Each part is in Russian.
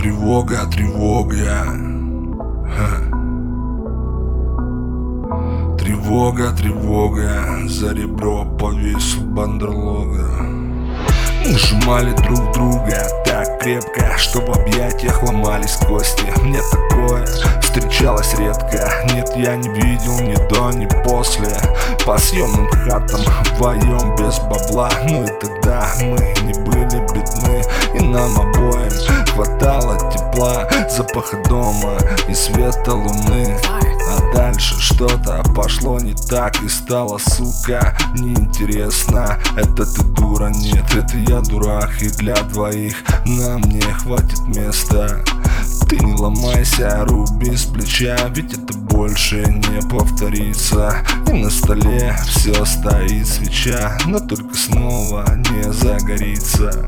Тревога, тревога. Ха. Тревога, тревога, за ребро повесил бандерлога. Нажимали друг друга так крепко, что в объятиях ломались кости Мне такое встречалось редко Нет, я не видел ни до, ни после По съемным хатам вдвоем без бабла Ну и тогда мы не были бедны И нам обоим хватало тепла Запаха дома и света луны. А дальше что-то пошло не так и стало, сука, неинтересно. Это ты дура, нет, это я дурак И для двоих нам не хватит места. Ты не ломайся, руби с плеча Ведь это больше не повторится. И на столе все стоит свеча Но только снова не загорится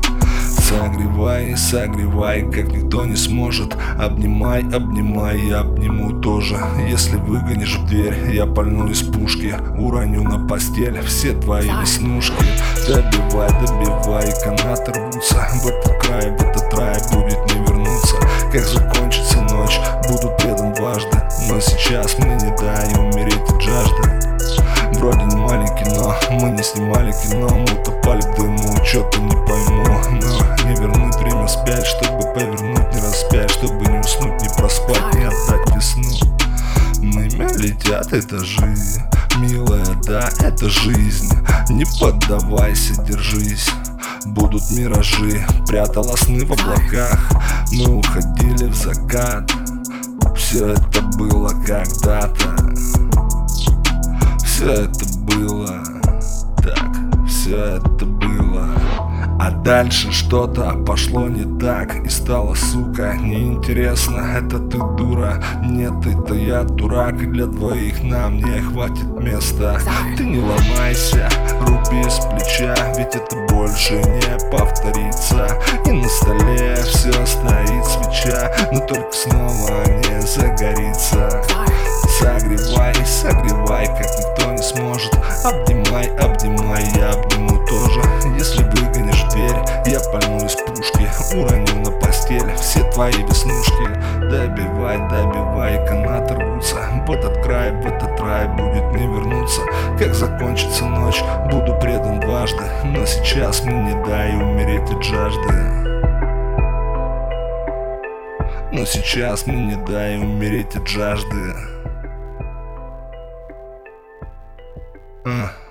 Согревай, согревай, как никто не сможет. Обнимай, обнимай, я обниму тоже. Если выгонишь в дверь, я пальну из пушки Уроню на постель все твои веснушки. Добивай, добивай, канаты рвутся. В этот край, в этот рай будет не вернуться. Как закончится ночь, буду предан дважды. Но сейчас мне не дай умереть от жажды. Вроде не маленький, но мы не снимали кино. Мы утопали в дыму, чё-то не летят этажи Милая, да, это жизнь. Не поддавайся, держись. Будут миражи, прятала сны в облаках. Мы уходили в закат. Все это было когда-то. Все это было. Так, все это было а дальше что-то пошло не так И стало, сука, неинтересно. Это ты дура, нет, это я дурак. И для двоих нам не хватит места. Ты не ломайся, руби с плеча Ведь это больше не повторится. И на столе все стоит свеча Но только снова не загорится. Согревай, согревай, как твои веснушки. Добивай, добивай, канаты рвутся. В этот край, в этот рай будет не вернуться. Как закончится ночь, буду предан дважды. Но сейчас мне не дай умереть от жажды. Но сейчас мне не дай умереть от жажды. Uh.